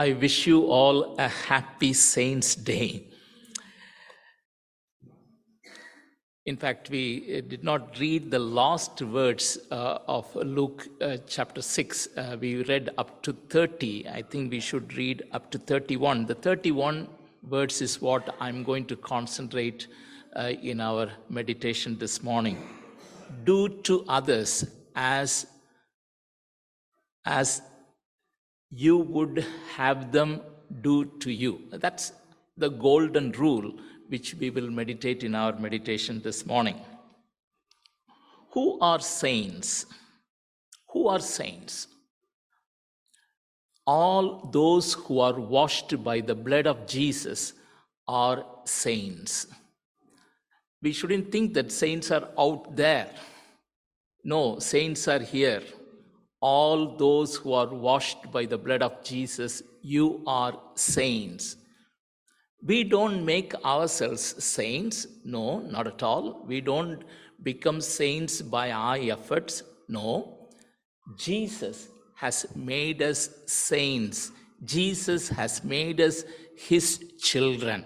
I wish you all a happy Saints' Day. In fact, we uh, did not read the last words uh, of Luke uh, chapter 6. Uh, we read up to 30. I think we should read up to 31. The 31 words is what I'm going to concentrate in our meditation this morning. Do to others as as you would have them do to you. That's the golden rule which we will meditate in our meditation this morning. Who are saints? Who are saints? All those who are washed by the blood of Jesus are saints. We shouldn't think that saints are out there. No, saints are here. All those who are washed by the blood of Jesus, you are saints. We don't make ourselves saints. No, not at all. We don't become saints by our efforts. No. Jesus has made us saints. Jesus has made us his children.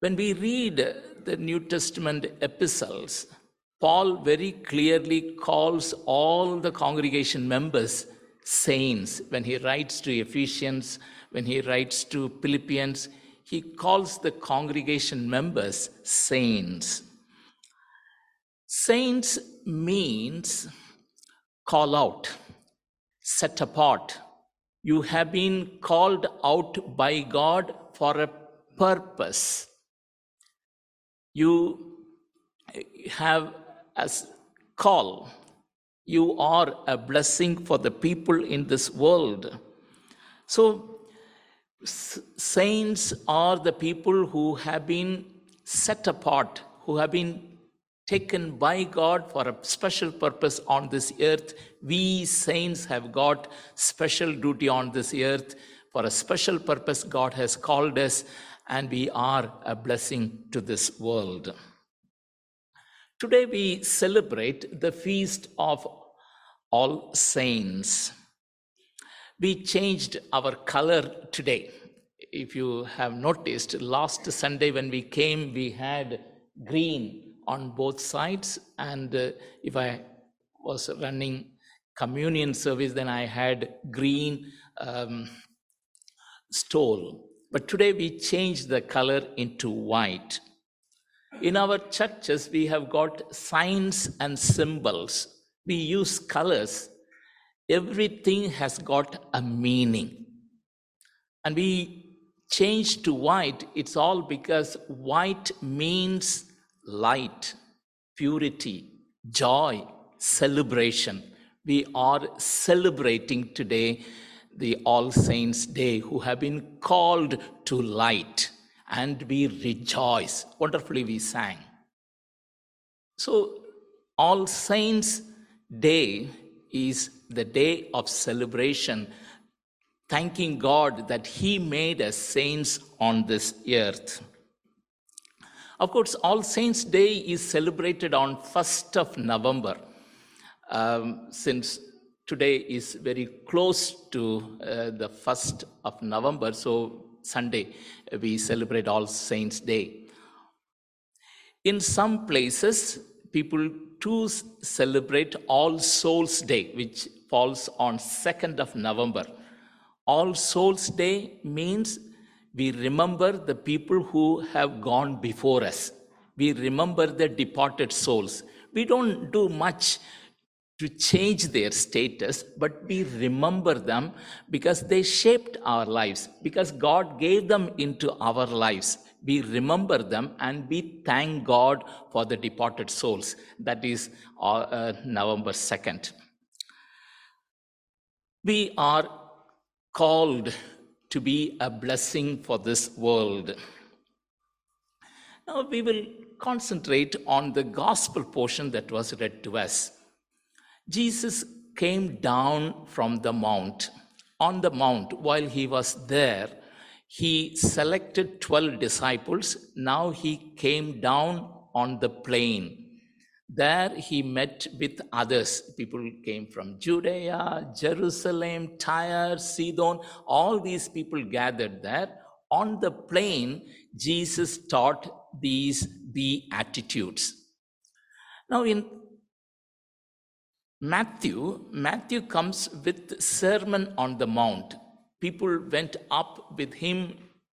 When we read the New Testament epistles, Paul very clearly calls all the congregation members saints when he writes to Ephesians when he writes to Philippians, he calls the congregation members saints. Saints means call out, set apart. You have been called out by God for a purpose. You have as call. You are a blessing for the people in this world. So saints are the people who have been set apart, who have been taken by God for a special purpose on this earth. We saints have got special duty on this earth. For a special purpose, God has called us, and we are a blessing to this world. Today, we celebrate the feast of All Saints we changed our color today. If you have noticed, last Sunday when we came, we had green on both sides. And uh, if I was running communion service, then I had green um, stole. But today we changed the color into white. In our churches, we have got signs and symbols. We use colors everything has got a meaning. And we change to white, it's all because white means light, purity, joy, celebration. We are celebrating today the All Saints' Day who have been called to light and we rejoice. Wonderfully, we sang. So, All Saints' Day is the day of celebration, thanking God that He made us saints on this earth. Of course, All Saints' Day is celebrated on 1st of November, um, since today is very close to uh, the 1st of November, so Sunday we celebrate All Saints' Day. In some places, people too celebrate All Souls' Day, which falls on 2nd of November. All Souls Day means we remember the people who have gone before us. We remember the departed souls. We don't do much to change their status, but we remember them because they shaped our lives, because God gave them into our lives. We remember them and we thank God for the departed souls. That is uh, uh, November 2nd. We are called to be a blessing for this world. Now we will concentrate on the gospel portion that was read to us. Jesus came down from the mount. On the mount, while he was there, he selected 12 disciples. Now he came down on the plain. There he met with others. People came from Judea, Jerusalem, Tyre, Sidon. All these people gathered there. On the plain, Jesus taught these beatitudes. Now, in Matthew, Matthew comes with Sermon on the Mount. People went up with him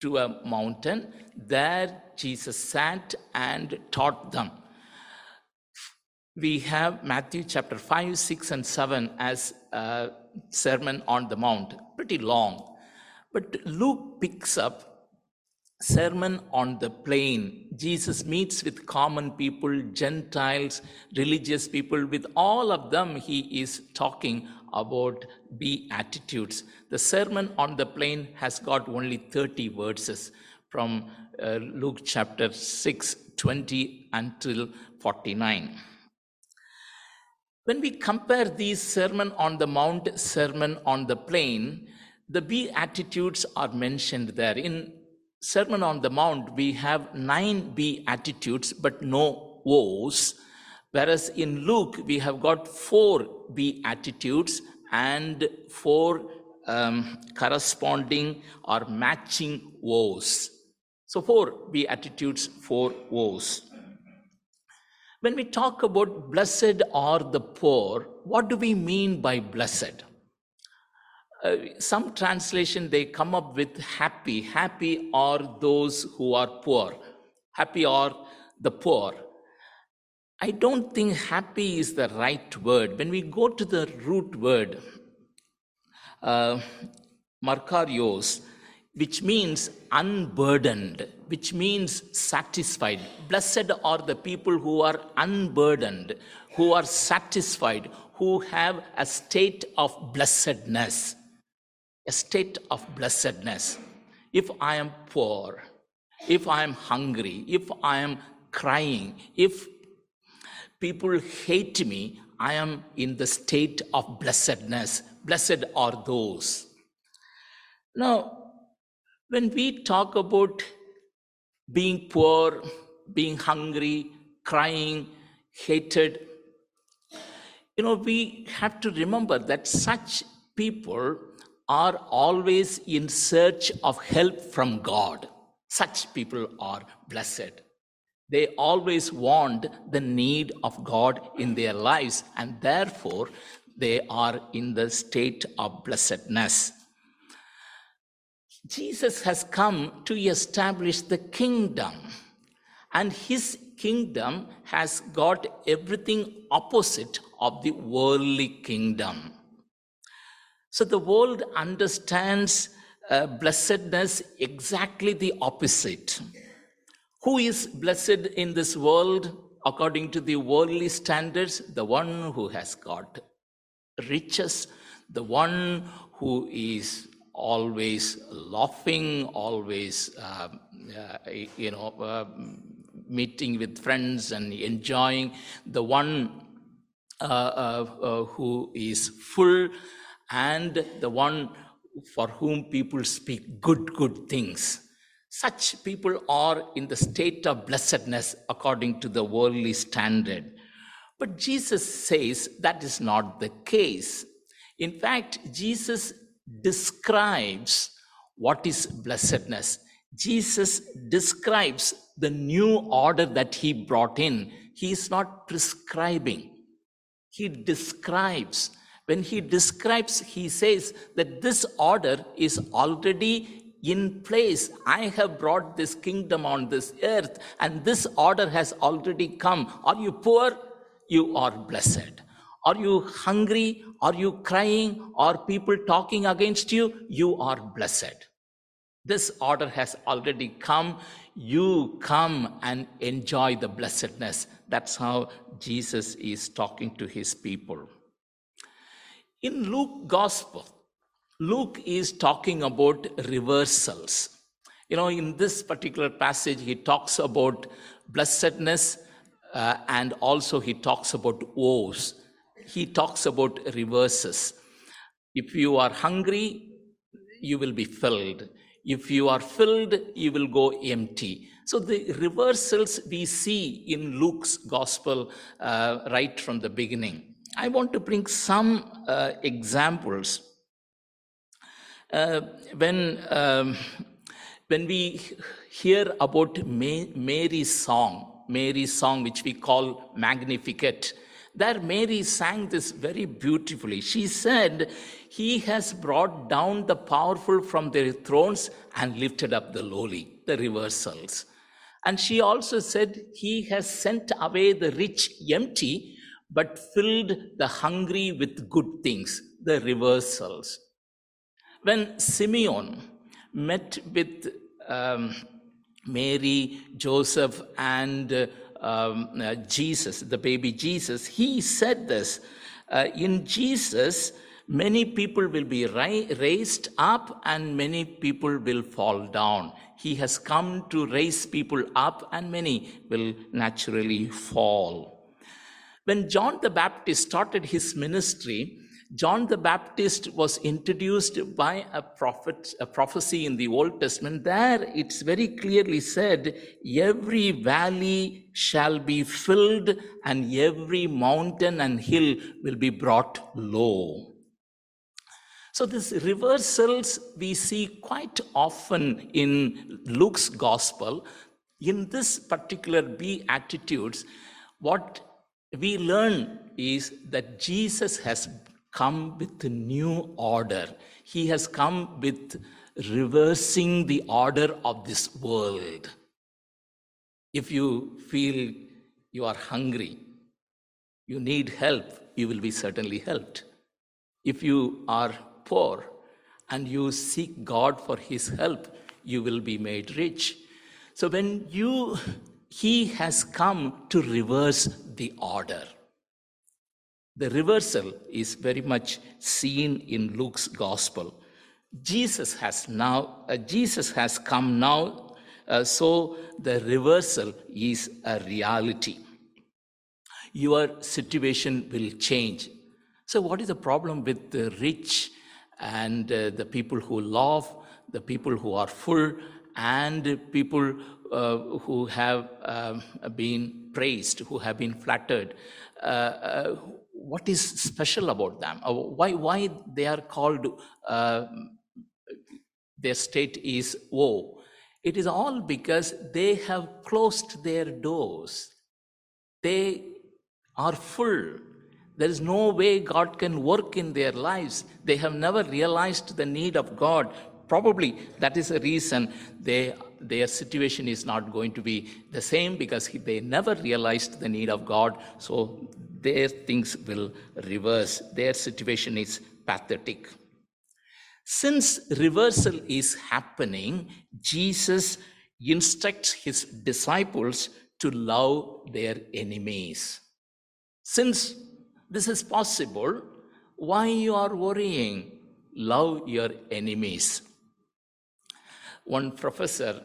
to a mountain. There, Jesus sat and taught them. We have Matthew chapter 5, 6, and 7 as a Sermon on the Mount, pretty long. But Luke picks up sermon on the plain. Jesus meets with common people gentiles religious people. With all of them he is talking about beatitudes. The sermon on the plain has got only 30 verses from uh, luke chapter 6 20 until 49 when we compare these sermon on the mount sermon on the plain the beatitudes are mentioned there. In Sermon on the Mount, we have nine beatitudes, but no woes. Whereas in Luke, we have got four beatitudes and four um, corresponding or matching woes. So, four beatitudes, four woes. When we talk about blessed are the poor, what do we mean by blessed? Uh, some translation they come up with happy. Happy are those who are poor. Happy are the poor. I don't think happy is the right word. When we go to the root word uh, makarios which means unburdened which means satisfied. Blessed are the people who are unburdened who are satisfied who have a state of blessedness a state of blessedness. If I am poor, if I am hungry, if I am crying, if people hate me, I am in the state of blessedness. Blessed are those. Now, when we talk about being poor, being hungry, crying, hated, you know, we have to remember that such people are always in search of help from God. Such people are blessed. They always want the need of God in their lives, and therefore they are in the state of blessedness. Jesus has come to establish the kingdom, and his kingdom has got everything opposite of the worldly kingdom. So the world understands uh, blessedness exactly the opposite. Who is blessed in this world according to the worldly standards? The one who has got riches, the one who is always laughing, always, uh, uh, you know, uh, meeting with friends and enjoying, the one uh, uh, uh, who is full and the one for whom people speak good, good things. Such people are in the state of blessedness according to the worldly standard. But Jesus says that is not the case. In fact, Jesus describes what is blessedness. Jesus describes the new order that he brought in. He is not prescribing, he describes when he describes, he says that this order is already in place. I have brought this kingdom on this earth, and this order has already come. Are you poor? You are blessed. Are you hungry? Are you crying? Are people talking against you? You are blessed. This order has already come. You come and enjoy the blessedness. That's how Jesus is talking to his people. In Luke Gospel, Luke is talking about reversals. You know, in this particular passage, he talks about blessedness uh, and also he talks about woes. He talks about reverses. If you are hungry, you will be filled. If you are filled, you will go empty. So the reversals we see in Luke's gospel uh, right from the beginning. I want to bring some uh, examples. Uh, when um, when we hear about Mary's song, Mary's song, which we call Magnificat, there Mary sang this very beautifully. She said, He has brought down the powerful from their thrones and lifted up the lowly, the reversals. And she also said, He has sent away the rich empty, but filled the hungry with good things, the reversals. When Simeon met with um, Mary, Joseph, and um, uh, Jesus, the baby Jesus, he said this uh, In Jesus, many people will be raised up and many people will fall down. He has come to raise people up and many will naturally fall. When John the Baptist started his ministry, John the Baptist was introduced by a prophet, a prophecy in the Old Testament. There it's very clearly said, every valley shall be filled and every mountain and hill will be brought low. So these reversals we see quite often in Luke's gospel. In this particular Beatitudes, what we learn is that Jesus has come with a new order. He has come with reversing the order of this world. If you feel you are hungry, you need help, you will be certainly helped. If you are poor and you seek God for his help, you will be made rich. So when you, he has come to reverse the order. The reversal is very much seen in Luke's gospel. Jesus has now, uh, Jesus has come now, uh, so the reversal is a reality. Your situation will change. So, what is the problem with the rich and uh, the people who love, the people who are full, and people who have um, been praised, who have been flattered? Uh, uh, what is special about them? Uh, why, why they are called, uh, their state is woe? It is all because they have closed their doors. They are full. There is no way God can work in their lives. They have never realized the need of God. Probably that is the reason they, their situation is not going to be the same because they never realized the need of God. So their things will reverse. Their situation is pathetic. Since reversal is happening, Jesus instructs his disciples to love their enemies. Since this is possible, why you are worrying? Love your enemies. One professor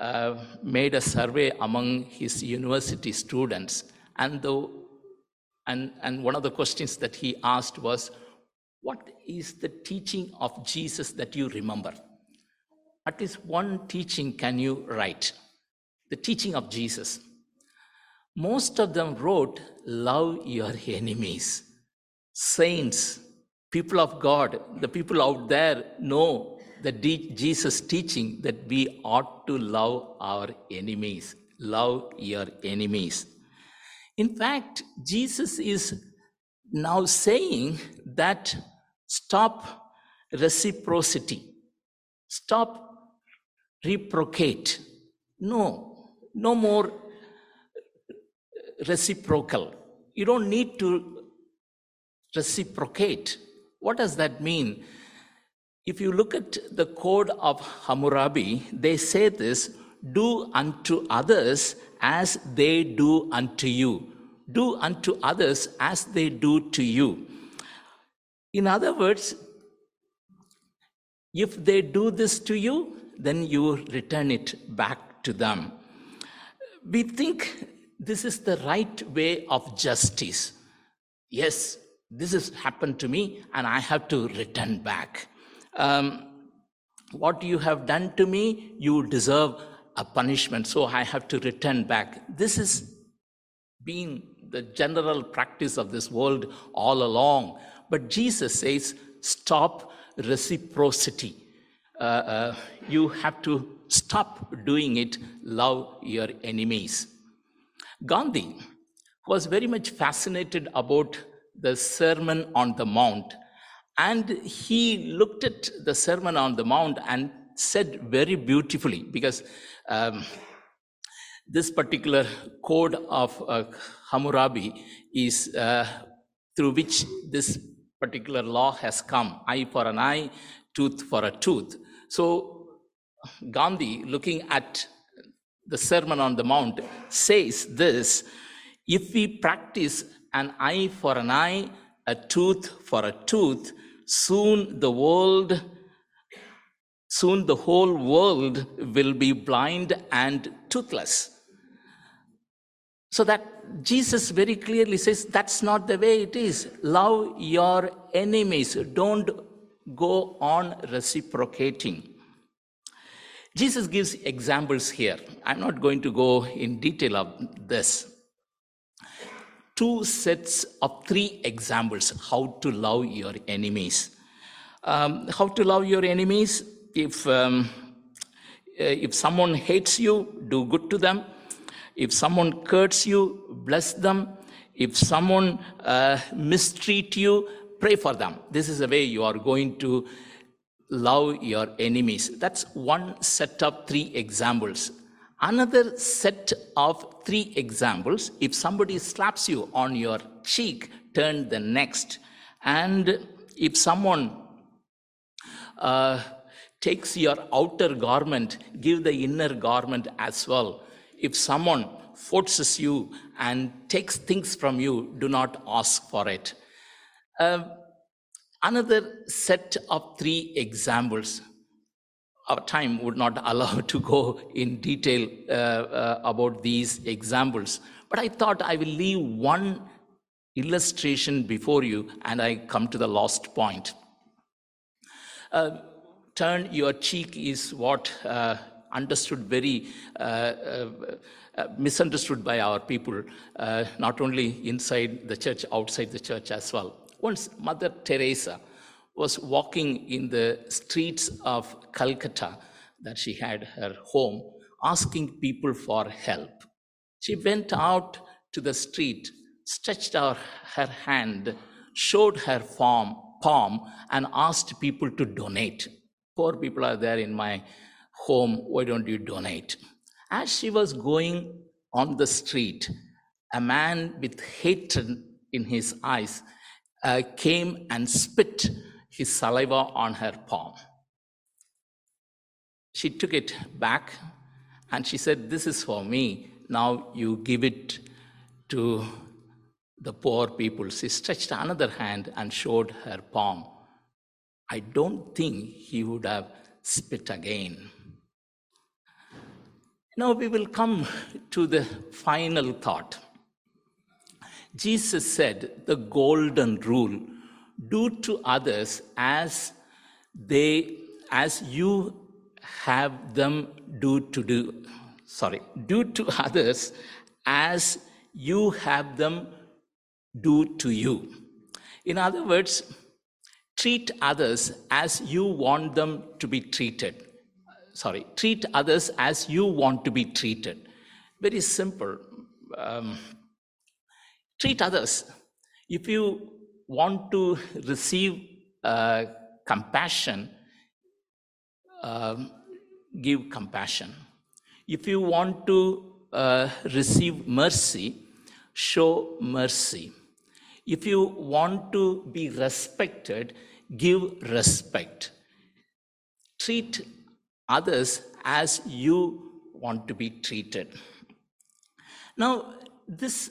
uh, made a survey among his university students, and the and, and one of the questions that he asked was, What is the teaching of Jesus that you remember? At least one teaching can you write? The teaching of Jesus. Most of them wrote, Love your enemies. Saints, people of God, the people out there know the Jesus teaching that we ought to love our enemies. Love your enemies. In fact, Jesus is now saying that stop reciprocity, stop reciprocate. No, no more reciprocal. You don't need to reciprocate. What does that mean? If you look at the code of Hammurabi, they say this do unto others as they do unto you do unto others as they do to you. In other words, if they do this to you, then you return it back to them. We think this is the right way of justice. Yes, this has happened to me, and I have to return back. Um, what you have done to me, you deserve a punishment, so I have to return back. This is been the general practice of this world all along. But Jesus says, stop reciprocity. Uh, uh, you have to stop doing it, love your enemies. Gandhi was very much fascinated about the Sermon on the Mount. And he looked at the Sermon on the Mount and said very beautifully, because um, this particular code of uh, Hammurabi is uh, through which this particular law has come eye for an eye, tooth for a tooth. So, Gandhi, looking at the Sermon on the Mount, says this if we practice an eye for an eye, a tooth for a tooth, soon the world soon the whole world will be blind and toothless so that Jesus very clearly says that's not the way it is. Love your enemies. Don't go on reciprocating. Jesus gives examples here. I'm not going to go in detail of this. Two sets of three examples how to love your enemies. Um, how to love your enemies? If um, if someone hates you, do good to them if someone curses you, bless them. If someone uh, mistreat you, pray for them. This is the way you are going to love your enemies. That's one set of three examples. Another set of three examples if somebody slaps you on your cheek, turn the next. And if someone uh, takes your outer garment, give the inner garment as well if someone forces you and takes things from you, do not ask for it. Uh, another set of three examples. Our time would not allow to go in detail uh, uh, about these examples, but I thought I will leave one illustration before you and I come to the last point. Uh, turn your cheek is what uh, understood very uh, uh, misunderstood by our people, not only inside the church, outside the church as well. Once Mother Teresa was walking in the streets of Calcutta, that she had her home, asking people for help. She went out to the street, stretched out her hand, showed her palm, palm, and asked people to donate. Poor people are there in my home, why don't you donate? As she was going on the street, a man with hatred in his eyes uh, came and spit his saliva on her palm. She took it back and she said, This is for me. Now you give it to the poor people. She stretched another hand and showed her palm. I don't think he would have spit again. Now we will come to the final thought. Jesus said the golden rule do to others as they as you have them do to do sorry do to others as you have them do to you in other words treat others as you want them to be treated sorry, treat others as you want to be treated. Very simple. Um, treat others. If you want to receive uh, compassion, um, give compassion. If you want to uh, receive mercy, show mercy. If you want to be respected, give respect. Treat others as you want to be treated. Now, this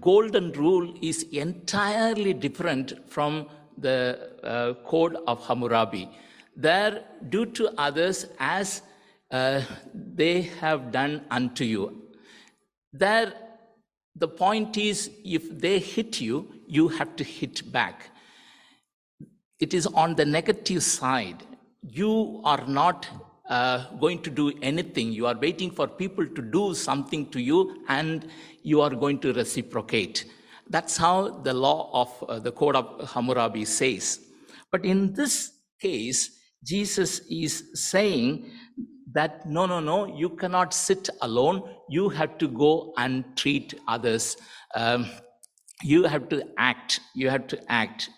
golden rule is entirely different from the uh, code of Hammurabi. There, do to others as uh, they have done unto you. There, the point is if they hit you, you have to hit back. It is on the negative side you are not uh, going to do anything. You are waiting for people to do something to you and you are going to reciprocate. That's how the law of uh, the Code of Hammurabi says. But in this case, Jesus is saying that no, no, no, you cannot sit alone. You have to go and treat others. Um, you have to act. You have to act.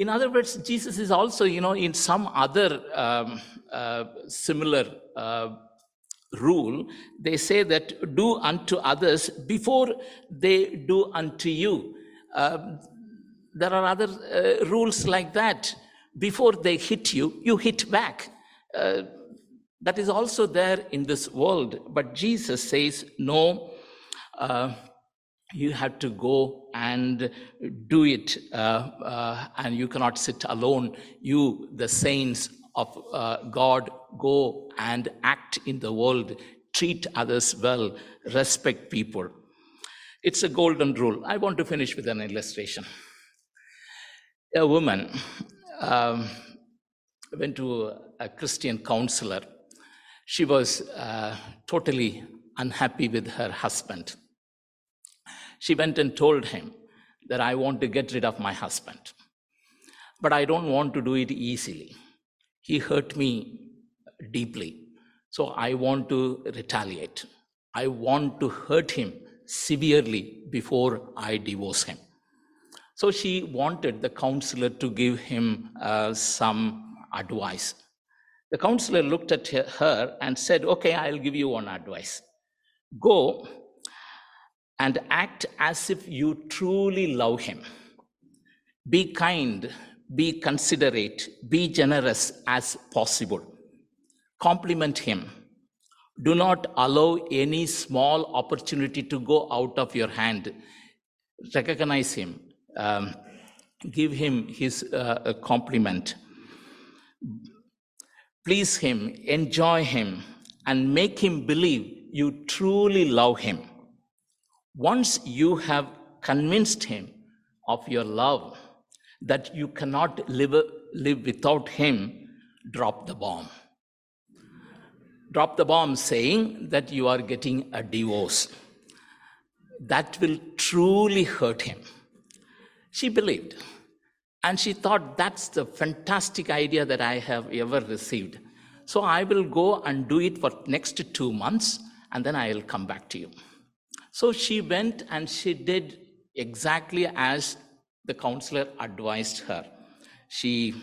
In other words, Jesus is also, you know, in some other um, uh, similar uh, rule, they say that do unto others before they do unto you. Um, there are other uh, rules like that. Before they hit you, you hit back. Uh, that is also there in this world. But Jesus says, no, uh, you have to go and do it, uh, uh, and you cannot sit alone. You, the saints of uh, God, go and act in the world, treat others well, respect people. It's a golden rule. I want to finish with an illustration. A woman um, went to a Christian counselor. She was uh, totally unhappy with her husband. She went and told him that I want to get rid of my husband, but I don't want to do it easily. He hurt me deeply, so I want to retaliate. I want to hurt him severely before I divorce him. So she wanted the counselor to give him uh, some advice. The counselor looked at her and said, Okay, I'll give you one advice. Go and act as if you truly love him. Be kind, be considerate, be generous as possible. Compliment him. Do not allow any small opportunity to go out of your hand. Recognize him, um, give him his uh, compliment. Please him, enjoy him, and make him believe you truly love him. Once you have convinced him of your love, that you cannot live, live without him, drop the bomb. Drop the bomb saying that you are getting a divorce. That will truly hurt him. She believed. And she thought that's the fantastic idea that I have ever received. So I will go and do it for next two months, and then I will come back to you. So she went and she did exactly as the counselor advised her. She,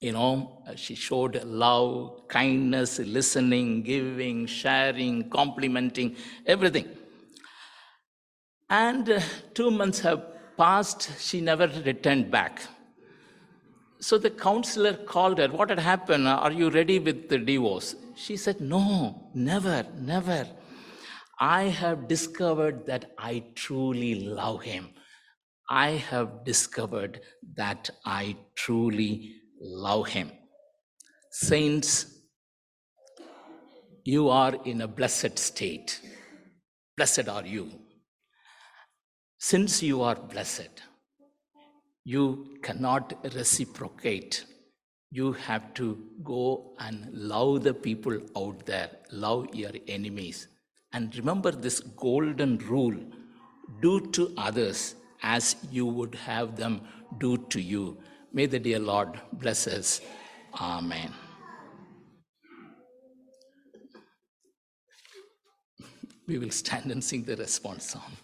you know, she showed love, kindness, listening, giving, sharing, complimenting, everything. And uh, two months have passed, she never returned back. So the counselor called her. What had happened? Are you ready with the divorce? She said, No, never, never. I have discovered that I truly love him. I have discovered that I truly love him. Saints, you are in a blessed state. Blessed are you. Since you are blessed, you cannot reciprocate. You have to go and love the people out there, love your enemies. And remember this golden rule do to others as you would have them do to you. May the dear Lord bless us. Amen. We will stand and sing the response song.